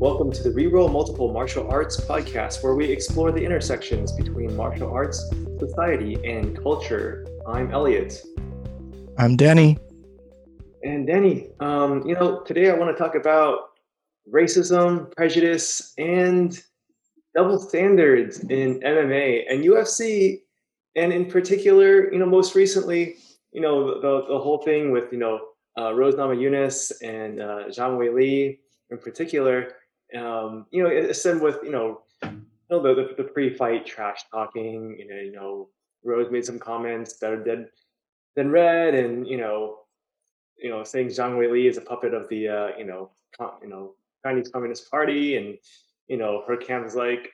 Welcome to the Reroll Multiple Martial Arts podcast, where we explore the intersections between martial arts, society, and culture. I'm Elliot. I'm Danny. And Danny, um, you know, today I want to talk about racism, prejudice, and double standards in MMA and UFC, and in particular, you know, most recently, you know, the, the whole thing with, you know, uh, Rose Namajunas and uh, Zhang Weili in particular, um, you know, it's said with, you know, you know the, the, the pre-fight trash talking, you know, you know, Rose made some comments better dead than red, and you know, you know, saying Zhang Weili is a puppet of the, uh, you know, com- you know, Chinese Communist Party, and you know, her camp is like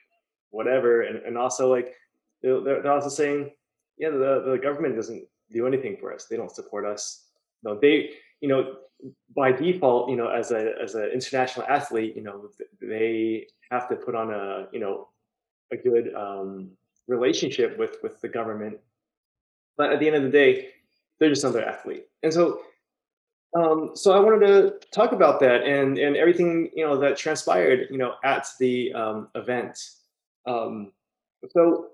whatever, and, and also like they're, they're also saying, yeah, the the government doesn't do anything for us; they don't support us. No, they, you know, by default, you know, as a as an international athlete, you know, they have to put on a you know a good um, relationship with with the government. But at the end of the day, they're just another athlete, and so um, so I wanted to talk about that and and everything you know that transpired you know at the um, event. Um, so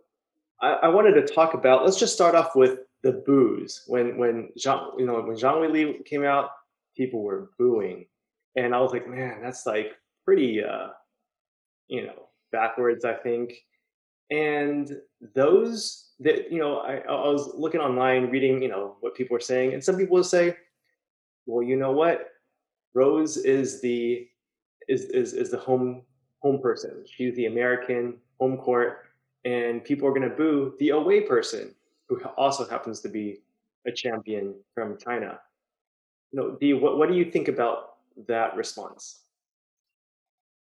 I, I wanted to talk about. Let's just start off with the booze when when Zhang you know when Zhang Weili came out people were booing. And I was like, man, that's like pretty, uh, you know, backwards, I think. And those that, you know, I, I was looking online, reading, you know, what people were saying. And some people would say, well, you know what? Rose is the, is, is, is the home, home person. She's the American home court. And people are going to boo the away person who also happens to be a champion from China you know, what, what do you think about that response?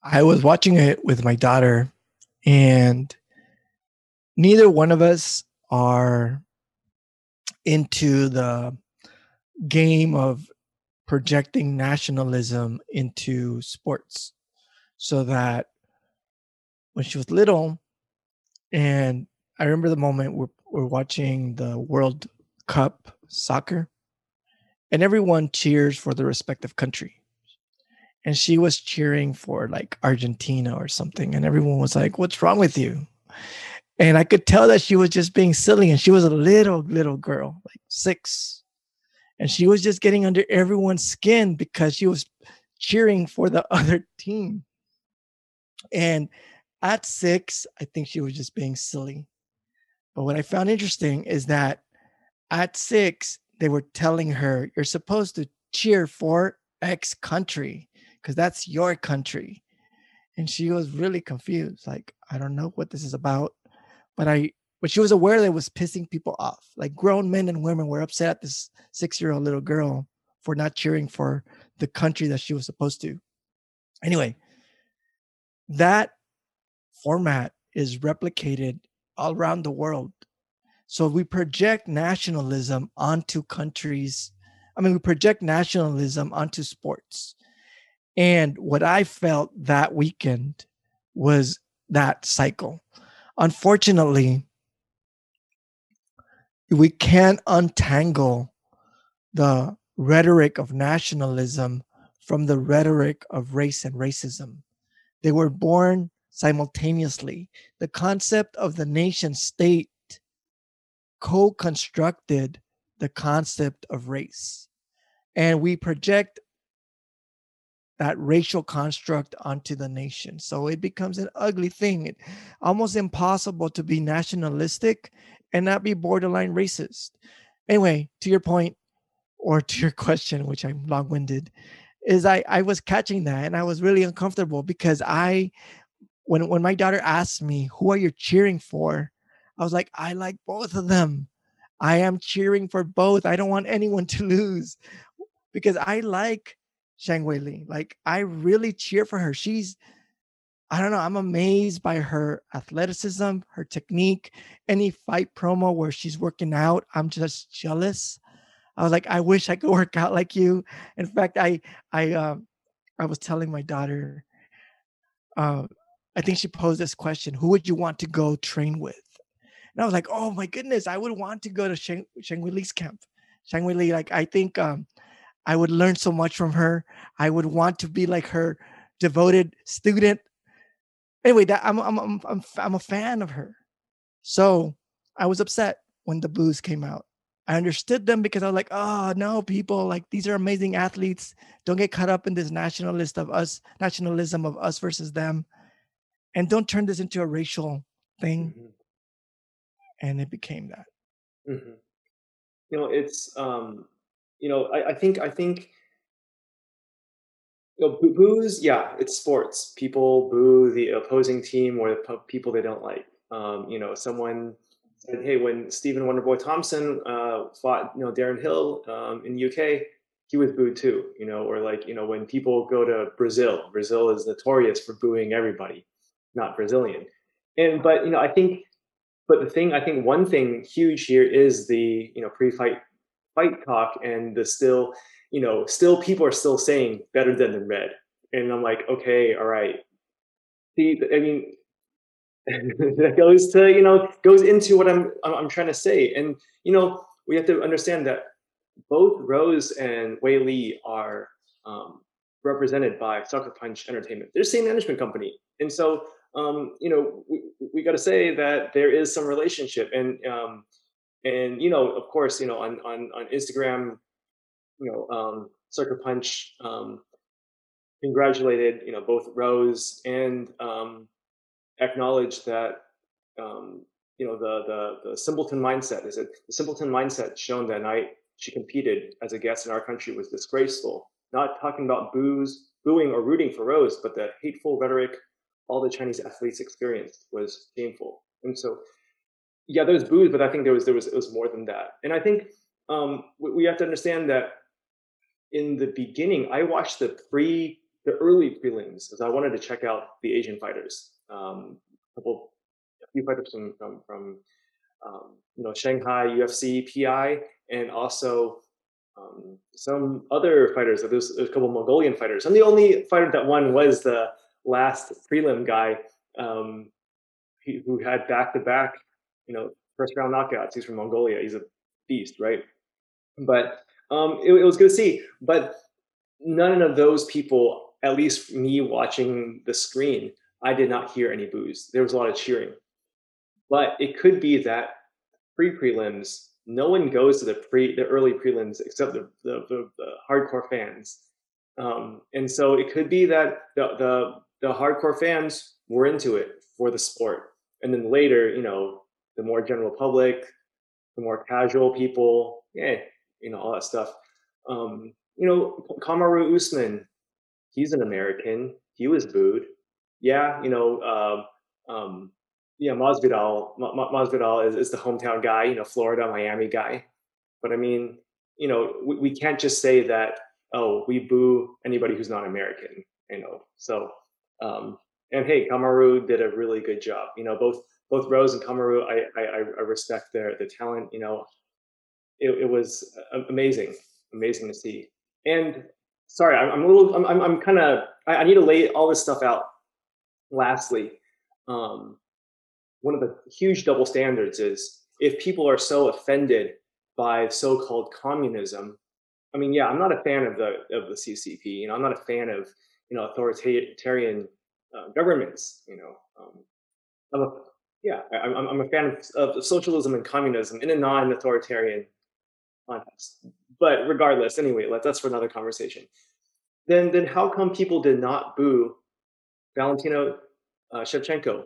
I was watching it with my daughter, and neither one of us are into the game of projecting nationalism into sports so that when she was little and i remember the moment we're, we're watching the world cup soccer and everyone cheers for the respective country. And she was cheering for like Argentina or something. And everyone was like, What's wrong with you? And I could tell that she was just being silly. And she was a little, little girl, like six. And she was just getting under everyone's skin because she was cheering for the other team. And at six, I think she was just being silly. But what I found interesting is that at six, they were telling her, you're supposed to cheer for X country because that's your country. And she was really confused. Like, I don't know what this is about. But I, but she was aware that it was pissing people off. Like grown men and women were upset at this six year old little girl for not cheering for the country that she was supposed to. Anyway, that format is replicated all around the world so we project nationalism onto countries. I mean, we project nationalism onto sports. And what I felt that weekend was that cycle. Unfortunately, we can't untangle the rhetoric of nationalism from the rhetoric of race and racism. They were born simultaneously. The concept of the nation state co constructed the concept of race. And we project that racial construct onto the nation. So it becomes an ugly thing. It, almost impossible to be nationalistic and not be borderline racist. Anyway, to your point or to your question, which I'm long winded, is I, I was catching that and I was really uncomfortable because I, when, when my daughter asked me, who are you cheering for? I was like, I like both of them. I am cheering for both. I don't want anyone to lose because I like Zhang Weili. Like I really cheer for her. She's I don't know, I'm amazed by her athleticism, her technique, any fight promo where she's working out, I'm just jealous. I was like, I wish I could work out like you. In fact, I I um I was telling my daughter, uh, I think she posed this question: Who would you want to go train with? And I was like, oh my goodness, I would want to go to Shang, Shang Li's camp. Shang Li, like I think um, I would learn so much from her. I would want to be like her devoted student. Anyway, that I'm I'm I'm I'm, I'm a fan of her. So I was upset when the boos came out. I understood them because I was like, oh no, people like these are amazing athletes. Don't get caught up in this nationalist of us, nationalism of us versus them, and don't turn this into a racial thing. Mm-hmm. And it became that. Mm-hmm. You know, it's um, you know, I, I think I think you know, boos, yeah, it's sports. People boo the opposing team or the people they don't like. Um, you know, someone said, "Hey, when Stephen Wonderboy Thompson uh, fought, you know, Darren Till um, in the UK, he was booed too." You know, or like, you know, when people go to Brazil, Brazil is notorious for booing everybody, not Brazilian. And but you know, I think, but the thing, I think one thing huge here is the you know pre-fight fight talk and the still, you know, still people are still saying better than the red, and I'm like, okay, all right. See, I mean, that goes to you know goes into what I'm I'm trying to say, and you know we have to understand that both Rose and Weili are um, represented by Sucker Punch Entertainment. They're the same management company, and so um, you know we, we got to say that there is some relationship, and um, and you know of course you know on on on Instagram, you know um, Sucker Punch um, congratulated you know both Rose and um, acknowledge that um, you know the, the the simpleton mindset is it the simpleton mindset shown that night she competed as a guest in our country was disgraceful. Not talking about booze, booing or rooting for Rose, but the hateful rhetoric all the Chinese athletes experienced was shameful. And so, yeah, there was booze, but I think there was there was it was more than that. And I think um, we, we have to understand that in the beginning, I watched the pre the early prelims because I wanted to check out the Asian fighters um, a couple, a few fighters from from, from um, you know Shanghai UFC PI, and also um, some other fighters. There's, there's a couple Mongolian fighters. And the only fighter that won was the last prelim guy um, he, who had back to back, you know, first round knockouts. He's from Mongolia. He's a beast, right? But um, it, it was good to see. But none of those people, at least me watching the screen, I did not hear any boos. There was a lot of cheering. But it could be that pre prelims, no one goes to the pre the early prelims except the the, the, the hardcore fans. Um, and so it could be that the, the the hardcore fans were into it for the sport. And then later, you know, the more general public, the more casual people, yeah, you know, all that stuff. Um, you know, Kamaru Usman, he's an American. He was booed yeah, you know, um, um, yeah, Masvidal, Masvidal is, is the hometown guy, you know, Florida, Miami guy. But I mean, you know, we, we can't just say that, oh, we boo anybody who's not American, you know. So, um, and hey, Kamaru did a really good job. You know, both both Rose and Kamaru, I I, I respect their the talent. You know, it, it was amazing, amazing to see. And sorry, I'm, I'm a little, I'm I'm, kind of, I, I need to lay all this stuff out lastly, um, one of the huge double standards is if people are so offended by so-called communism, I mean, yeah, I'm not a fan of the of the CCP. You know, I'm not a fan of you know authoritarian uh, governments. You know, um, I'm a yeah, I'm, I'm a fan of, of socialism and communism in a non-authoritarian context. But regardless, anyway, let, that's for another conversation. Then, then how come people did not boo Valentina uh, Shevchenko,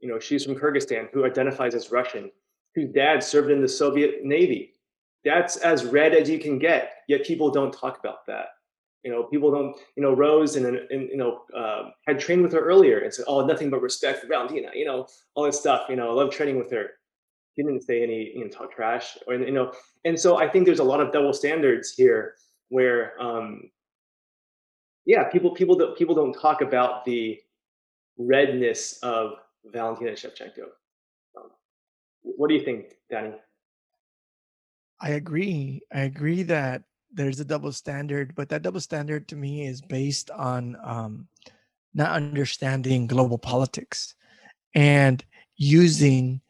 you know, she's from Kyrgyzstan, who identifies as Russian, whose dad served in the Soviet Navy. That's as red as you can get. Yet people don't talk about that. You know, people don't. You know, Rose and, and you know uh, had trained with her earlier and said, "Oh, nothing but respect for Valentina." You know, all this stuff. You know, I love training with her. He didn't say any, you know, talk trash, or you know. And so I think there's a lot of double standards here, where um, yeah, people people don't people don't talk about the redness of Valentina Shevchenko. Um, what do you think, Danny? I agree. I agree that there's a double standard, but that double standard to me is based on um, not understanding global politics and using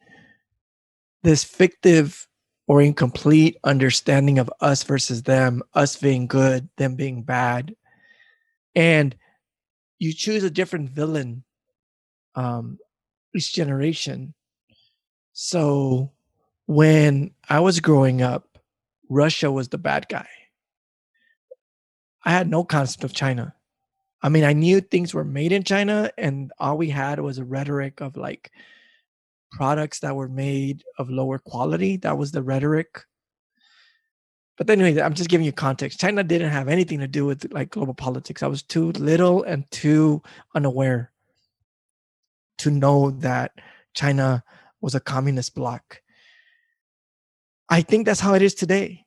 this fictive or incomplete understanding of us versus them, us being good, them being bad, and you choose a different villain um, each generation. So when I was growing up, Russia was the bad guy. I had no concept of China. I mean, I knew things were made in China, and all we had was a rhetoric of like products that were made of lower quality. That was the rhetoric. But anyway, I'm just giving you context. China didn't have anything to do with like global politics. I was too little and too unaware to know that China was a communist bloc. I think that's how it is today.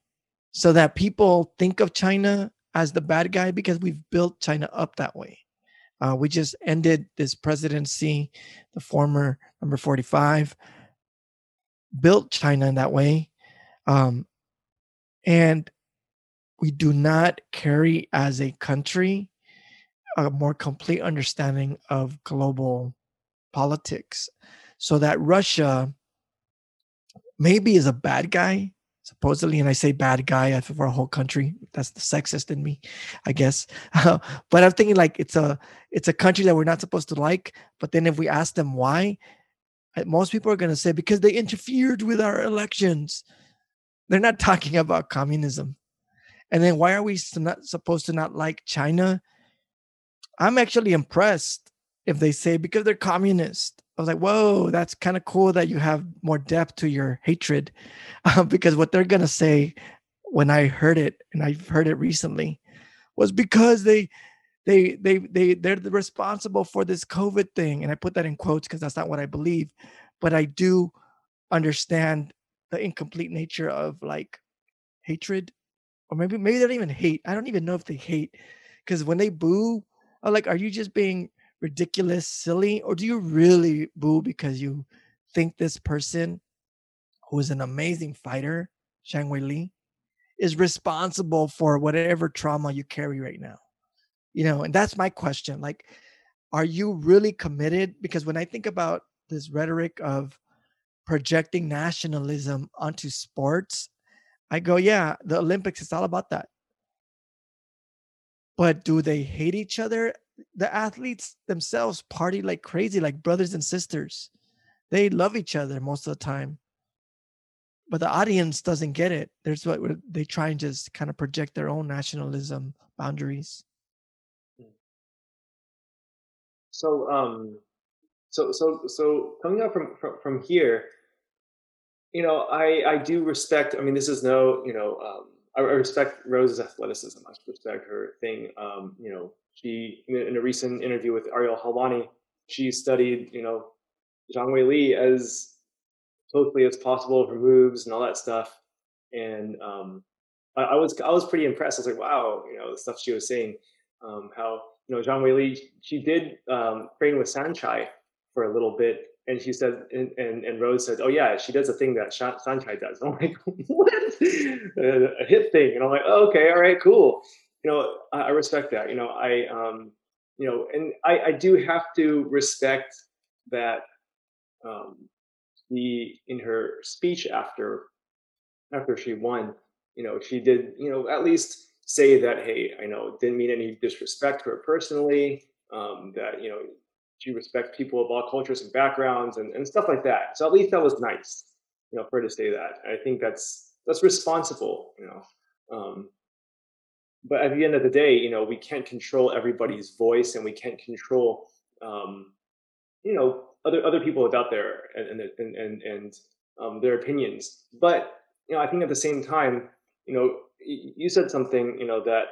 So that people think of China as the bad guy because we've built China up that way. Uh, we just ended this presidency, the former number 45, built China in that way. Um, and we do not carry as a country a more complete understanding of global politics. So that Russia maybe is a bad guy, supposedly, and I say bad guy for a whole country. That's the sexist in me, I guess. Uh, but I'm thinking like it's a it's a country that we're not supposed to like. But then if we ask them why, most people are going to say because they interfered with our elections. They're not talking about communism. And then why are we not supposed to not like China? I'm actually impressed if they say because they're communist. I was like, whoa, that's kind of cool that you have more depth to your hatred. Because what they're going to say when I heard it, and I've heard it recently, was because they, they, they, they, they're responsible for this COVID thing. And I put that in quotes because that's not what I believe. But I do understand the incomplete nature of like hatred, or maybe, maybe they don't even hate. I don't even know if they hate because when they boo, I'm like, are you just being ridiculous, silly, or do you really boo because you think this person, who is an amazing fighter, Shang Wei Li, is responsible for whatever trauma you carry right now? You know, and that's my question. Like, are you really committed? Because when I think about this rhetoric of projecting nationalism onto sports, I go, yeah, the Olympics, it's all about that. But do they hate each other? The athletes themselves party like crazy, like brothers and sisters. They love each other most of the time. But the audience doesn't get it. There's what they try and just kind of project their own nationalism boundaries. So, um, so, so, so coming up from, from, from here, you know, I, I do respect, I mean, this is no, you know, um, I, respect Rose's athleticism. I respect her thing. Um, you know, she in a recent interview with Ariel Helwani, she studied you know Zhang Wei Li as closely as possible, her moves and all that stuff. And um, I, I, was I was pretty impressed. I was like, wow, you know, the stuff she was saying, um, how you know Zhang Wei Li, she did um, train with Saenchai for a little bit and she said, and, and, and, Rose said, oh yeah, she does a thing that Saenchai does. I'm like, what? a hit thing. And I'm like, oh, okay, all right, cool. You know, I, respect that. You know, I, um, you know, and I, I do have to respect that um, the in her speech after after she won, you know, she did, you know, at least say that, hey, I know, didn't mean any disrespect to her personally. Um, that you know she respects people of all cultures and backgrounds and, and stuff like that. So at least that was nice, you know, for her to say that. I think that's that's responsible, you know. Um, but at the end of the day, you know, we can't control everybody's voice, and we can't control, um, you know, other other people out there and and and and um, their opinions. But you know, I think at the same time, you know, you said something, you know, that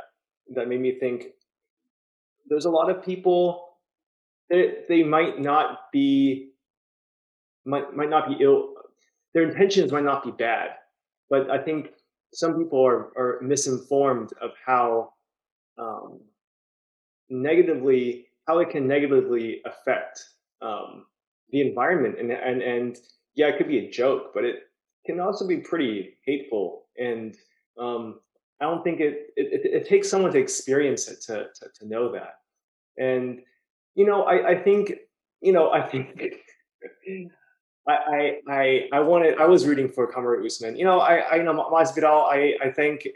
that made me think. There's a lot of people they, they might not be might might not be ill. Their intentions might not be bad, but I think some people are are misinformed of how um, negatively how it can negatively affect um, the environment and and and yeah, it could be a joke, but it can also be pretty hateful and um, I don't think it, it, it, it takes someone to experience it to, to, to know that. And you know, I, I think, you know, I think I, I, I, wanted, I was rooting for Kamaru Usman. You know, I, I you know Masvidal. I, I think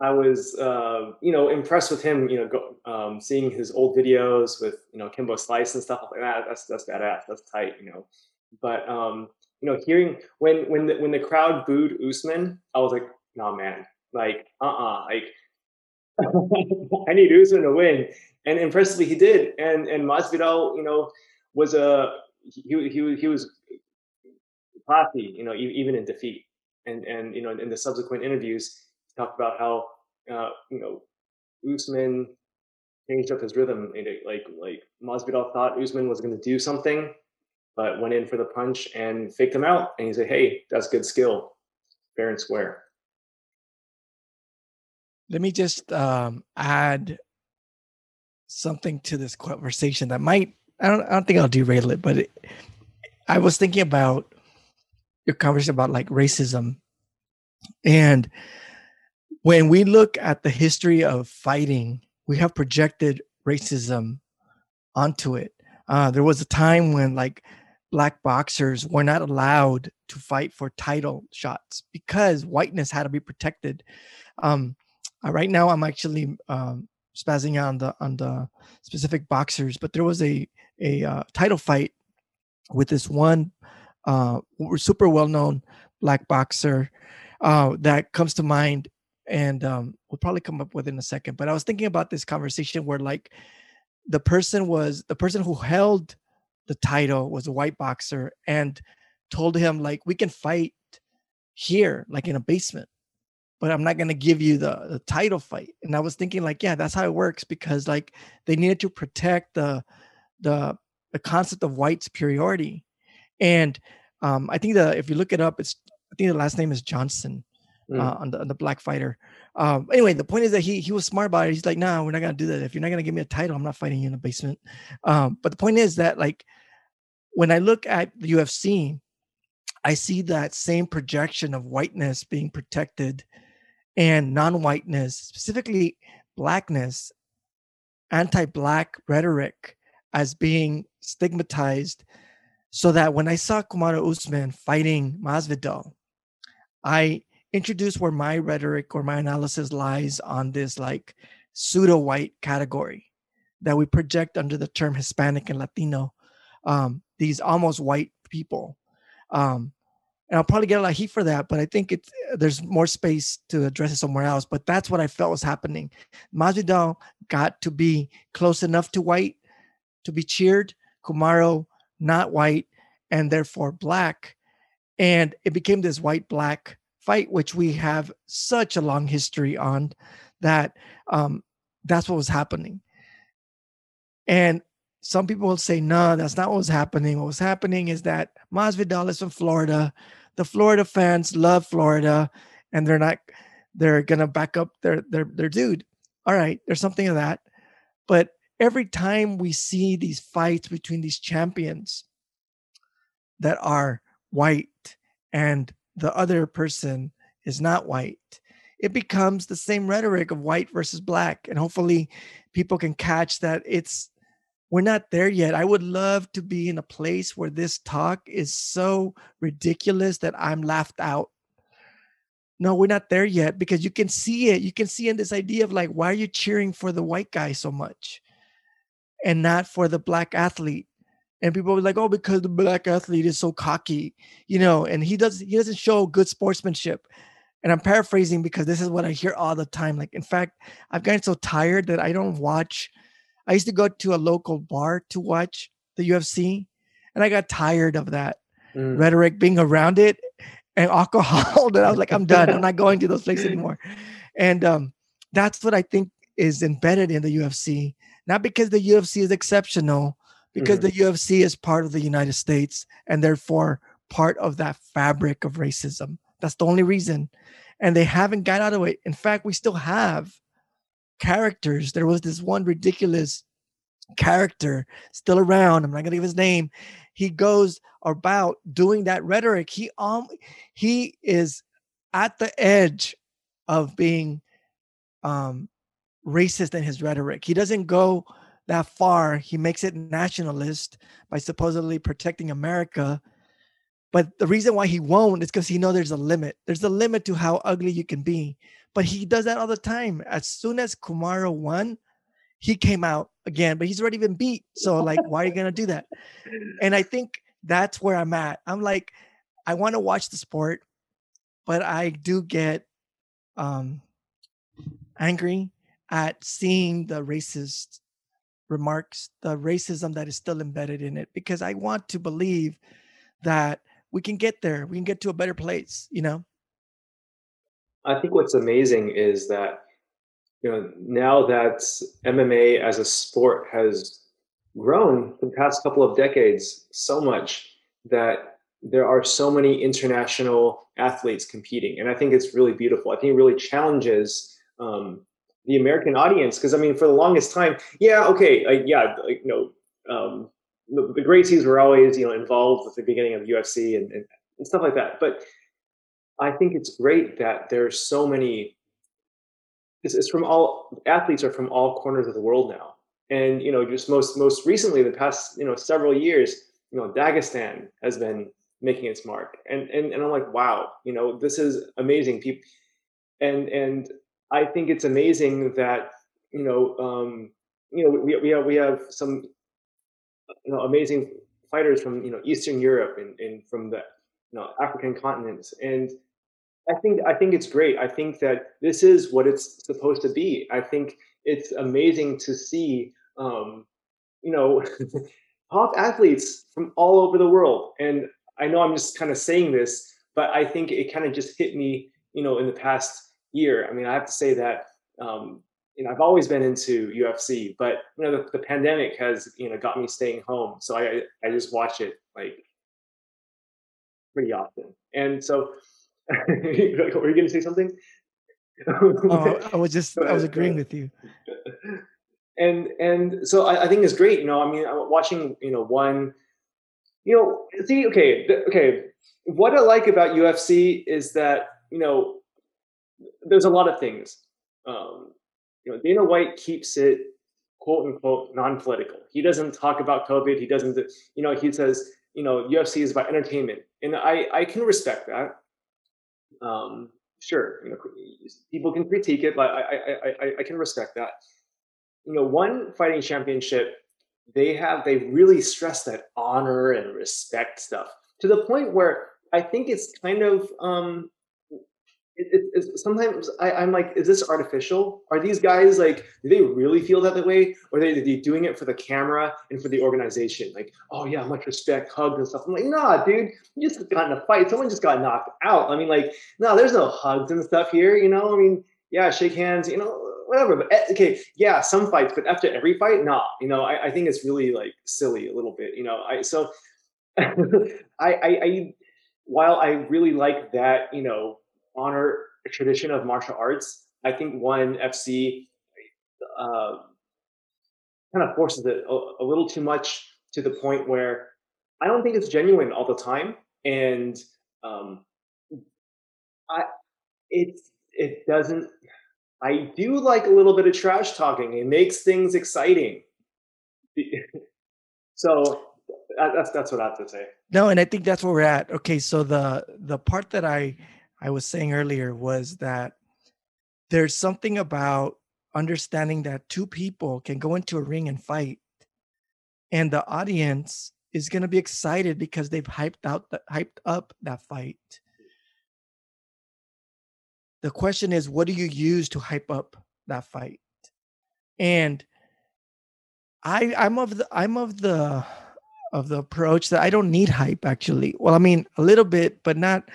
I was, uh, you know, impressed with him. You know, go, um, seeing his old videos with you know Kimbo Slice and stuff like that. That's that's badass. That's tight. You know, but um, you know, hearing when when the when the crowd booed Usman, I was like, nah, man, like, uh, uh-uh, uh like. I need Usman to win, and impressively he did. And and Masvidal, you know, was a he he he was classy, you know, even in defeat. And and you know, in the subsequent interviews, talked about how uh, you know Usman changed up his rhythm. And like like Masvidal thought Usman was going to do something, but went in for the punch and faked him out. And he said, "Hey, that's good skill, fair and square." Let me just um, add something to this conversation that might I don't I don't think I'll derail it, but it, I was thinking about your conversation about like racism and when we look at the history of fighting, we have projected racism onto it. Uh, there was a time when like black boxers were not allowed to fight for title shots because whiteness had to be protected. Um, uh, right now, I'm actually um, spazzing out on the on the specific boxers, but there was a a uh, title fight with this one uh, super well known black boxer uh, that comes to mind and um, we'll probably come up with in a second. But I was thinking about this conversation where like the person was the person who held the title was a white boxer and told him like we can fight here like in a basement but i'm not going to give you the, the title fight and i was thinking like yeah that's how it works because like they needed to protect the the the concept of white superiority and um i think that if you look it up it's i think the last name is johnson mm. uh, on the on the black fighter. Um, anyway, the point is that he he was smart about it. He's like, nah, we're not gonna do that. If you're not gonna give me a title, I'm not fighting you in the basement. Um, but the point is that like when I look at the UFC, I see that same projection of whiteness being protected and non-whiteness, specifically blackness, anti-black rhetoric as being stigmatized so that when I saw Kamaru Usman fighting Masvidal, I introduced where my rhetoric or my analysis lies on this like pseudo white category that we project under the term Hispanic and Latino, um, these almost white people. Um, and I'll probably get a lot of heat for that, but I think it's there's more space to address it somewhere else. But that's what I felt was happening. Masvidal got to be close enough to white to be cheered. Kamaru not white and therefore black, and it became this white black fight, which we have such a long history on, that um, that's what was happening. And some people will say, no, that's not what was happening. What was happening is that Masvidal is from Florida. The Florida fans love Florida, and they're not, they're gonna back up their their their dude. All right, there's something of that. But every time we see these fights between these champions that are white and the other person is not white, it becomes the same rhetoric of white versus black. And hopefully people can catch that it's we're not there yet. I would love to be in a place where this talk is so ridiculous that I'm laughed out. No, we're not there yet because you can see it. You can see in this idea of like, why are you cheering for the white guy so much and not for the black athlete? and people were like, "Oh, because the black athlete is so cocky," you know, and he does he doesn't show good sportsmanship. And I'm paraphrasing because this is what I hear all the time. Like, in fact, I've gotten so tired that I don't watch. I used to go to a local bar to watch the UFC, and I got tired of that mm. rhetoric being around it and alcohol. that I was like, I'm done. I'm not going to those places anymore. And um, that's what I think is embedded in the UFC. Not because the UFC is exceptional, because mm-hmm. the UFC is part of the United States and therefore part of that fabric of racism. That's the only reason. And they haven't got out of it. In fact, we still have characters. There was this one ridiculous character still around. I'm not gonna give his name. He goes about doing that rhetoric. He um he is at the edge of being um racist in his rhetoric. He doesn't go that far. He makes it nationalist by supposedly protecting America. But the reason why he won't is because he knows there's a limit. There's a limit to how ugly you can be. But he does that all the time. As soon as Kamaru won, he came out again, but he's already been beat. So like, why are you gonna do that? And I think that's where I'm at. I'm like, I want to watch the sport, but I do get um angry at seeing the racist remarks, the racism that is still embedded in it, because I want to believe that we can get there, we can get to a better place, you know. I think what's amazing is that you know, now that MMA as a sport has grown the past couple of decades so much that there are so many international athletes competing. And I think it's really beautiful. I think it really challenges um, the American audience because I mean, for the longest time, yeah, okay, uh, yeah, like, you know, um, the, the Gracies were always you know involved with the beginning of UFC and, and, and stuff like that. But I think it's great that there's so many it's, it's from all athletes are from all corners of the world now. And you know, just most most recently, the past you know several years, you know, Dagestan has been making its mark, and and and I'm like, wow, you know, this is amazing. People, and and I think it's amazing that you know, um, you know, we we have we have some you know amazing fighters from you know Eastern Europe and, and from the know African continents, and I think I think it's great. I think that this is what it's supposed to be. I think it's amazing to see, um, you know, top athletes from all over the world. And I know I'm just kind of saying this, but I think it kind of just hit me, you know, in the past year. I mean, I have to say that, um, you know, I've always been into UFC, but you know, the, the pandemic has, you know, got me staying home. So I I just watch it like pretty often, and so were you going to say something? oh, I was just I was agreeing with you. And and so I, I think it's great. You know, I mean, watching you know one, you know, see, okay, okay. What I like about UFC is that you know, there's a lot of things. Um, you know, Dana White keeps it quote unquote non-political. He doesn't talk about COVID. He doesn't, you know, he says, you know, UFC is about entertainment, and I I can respect that um, sure, you know, people can critique it, but I, I, I, I can respect that. You know, one fighting championship, they have they really stress that honor and respect stuff to the point where I think it's kind of um, it, it, sometimes I, am like, is this artificial? Are these guys like, do they really feel that way? Or are they, are they doing it for the camera and for the organization? Like, oh yeah, much respect, hugs and stuff. I'm like, nah, dude, you just got in a fight. Someone just got knocked out. I mean, like, no, there's no hugs and stuff here. You know, I mean, yeah, shake hands, you know, whatever. But eh, okay, yeah, some fights, but after every fight, nah. You know, I, I think it's really like silly a little bit. You know, I so I, I I while I really like that, you know honor a tradition of martial arts. I think one FC uh, kind of forces it a, a, little too much to the point where I don't think it's genuine all the time, and um, I it it doesn't. I do like a little bit of trash talking. It makes things exciting. so that's that's what I have to say. No, and I think that's where we're at. Okay, so the the part that I I was saying earlier was that there's something about understanding that two people can go into a ring and fight, and the audience is going to be excited because they've hyped out the, hyped up that fight. The question is, what do you use to hype up that fight? And I I'm of the I'm of the of the approach that I don't need hype actually. Well, I mean a little bit, but not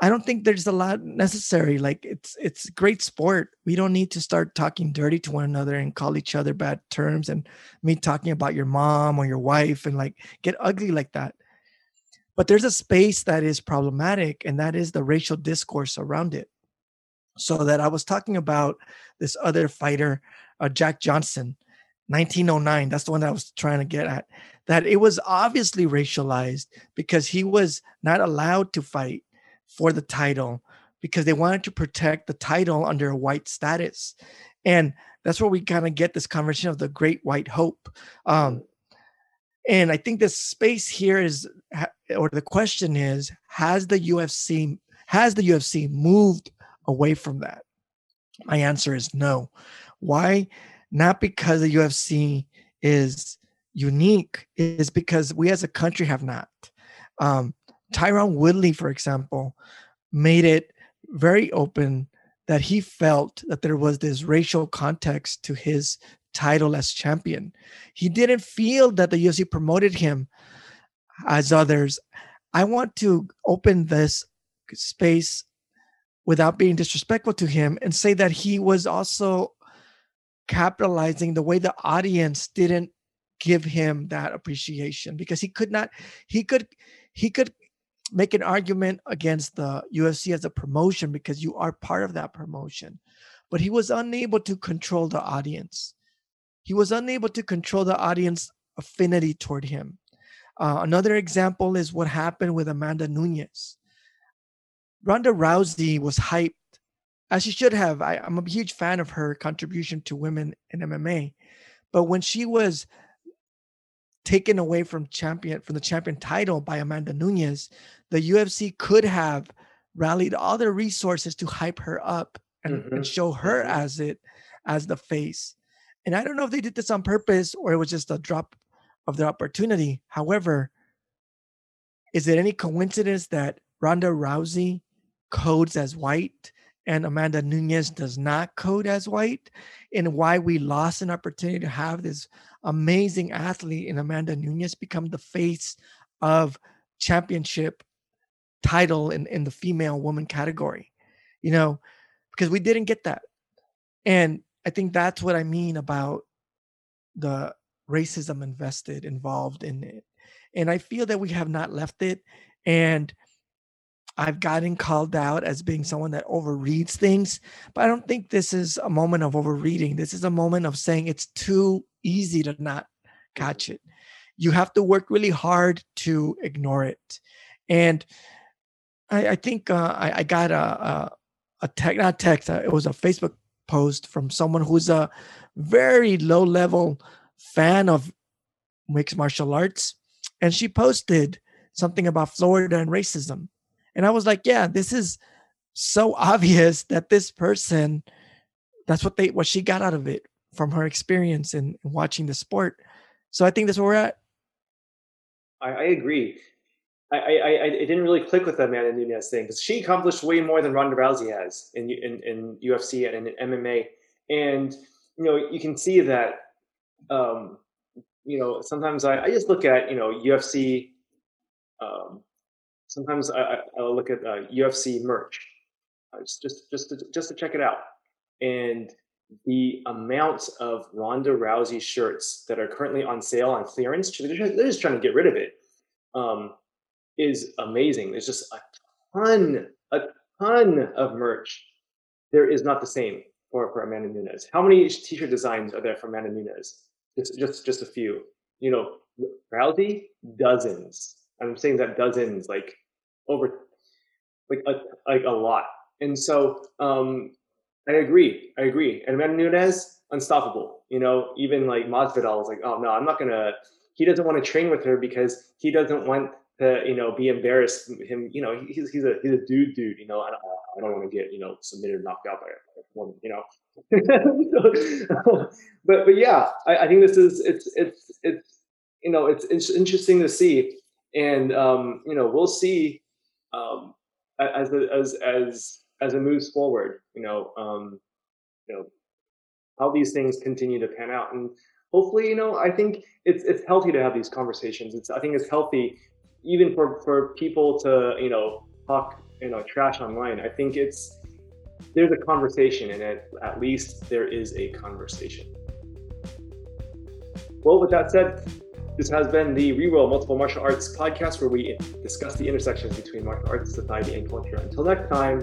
I don't think there's a lot necessary. Like it's it's great sport. We don't need to start talking dirty to one another and call each other bad terms and me talking about your mom or your wife and like get ugly like that. But there's a space that is problematic, and that is the racial discourse around it. So that I was talking about this other fighter, uh, Jack Johnson, 1909. That's the one that I was trying to get at. That it was obviously racialized because he was not allowed to fight for the title because they wanted to protect the title under a white status. And that's where we kind of get this conversation of the great white hope. Um, and I think the space here is, or the question is, has the UFC has the UFC moved away from that? My answer is no. Why? Not because the UFC is unique, is because we as a country have not. Um, Tyron Woodley, for example, made it very open that he felt that there was this racial context to his title as champion. He didn't feel that the UFC promoted him as others. I want to open this space without being disrespectful to him and say that he was also capitalizing the way the audience didn't give him that appreciation because he could not he could he could make an argument against the UFC as a promotion because you are part of that promotion but he was unable to control the audience he was unable to control the audience affinity toward him uh, another example is what happened with Amanda Nunes Ronda Rousey was hyped, as she should have. I, I'm a huge fan of her contribution to women in MMA. But when she was taken away from champion from the champion title by Amanda Nunes, the UFC could have rallied all their resources to hype her up and, mm-hmm. and show her mm-hmm. as it as the face. And I don't know if they did this on purpose or it was just a drop of their opportunity. However, is it any coincidence that Ronda Rousey codes as white and Amanda Nunes does not code as white, and why we lost an opportunity to have this amazing athlete in Amanda Nunes become the face of championship title in, in the female woman category, you know, because we didn't get that. And I think that's what I mean about the racism invested involved in it. And I feel that we have not left it. And I've gotten called out as being someone that overreads things, but I don't think this is a moment of overreading. This is a moment of saying it's too easy to not catch it. You have to work really hard to ignore it. And I, I think uh, I, I, got a, a, a tech, not text, uh, it was a Facebook post from someone who's a very low level fan of mixed martial arts. And she posted something about Florida and racism and I was like, yeah, this is so obvious that this person, that's what they, what she got out of it from her experience in watching the sport. So I think that's where we're at. I, I agree. I, I, I, it didn't really click with the Amanda Nunes thing because she accomplished way more than Ronda Rousey has in, in, in UFC and in MMA. And, you know, you can see that, um, you know, sometimes I, I just look at, you know, UFC um, sometimes I, will look at uh, UFC merch, just just just to, just to check it out, and the amount of Ronda Rousey shirts that are currently on sale on clearance, they're just, they're just trying to get rid of it. Um, is amazing. There's just a ton, a ton of merch. There is not the same for, for Amanda Nunes. How many t-shirt designs are there for Amanda Nunes? Just just just a few. You know, Rousey, dozens. I'm saying that dozens, like over, like a, like a lot. And so um, I agree. I agree. And Amanda Nunes, unstoppable. You know, even like Masvidal was like, oh no, I'm not gonna. He doesn't want to train with her because he doesn't want to, you know, be embarrassed. Him, you know, he's he's a he's a dude, dude. You know, I don't, I don't want to get you know submitted, knocked out by a woman. You know. but but yeah, I, I think this is it's it's it's you know it's it's interesting to see and um, you know we'll see um, as as as as it moves forward. You know, um, you know how these things continue to pan out, and hopefully, you know, I think it's it's healthy to have these conversations. It's I think it's healthy even for for people to you know talk you know trash online. I think it's there's a conversation, and at, at least there is a conversation. Well, with that said, this has been the Reroll Multiple Martial Arts podcast where we discuss the intersections between martial arts, society, and culture. Until next time,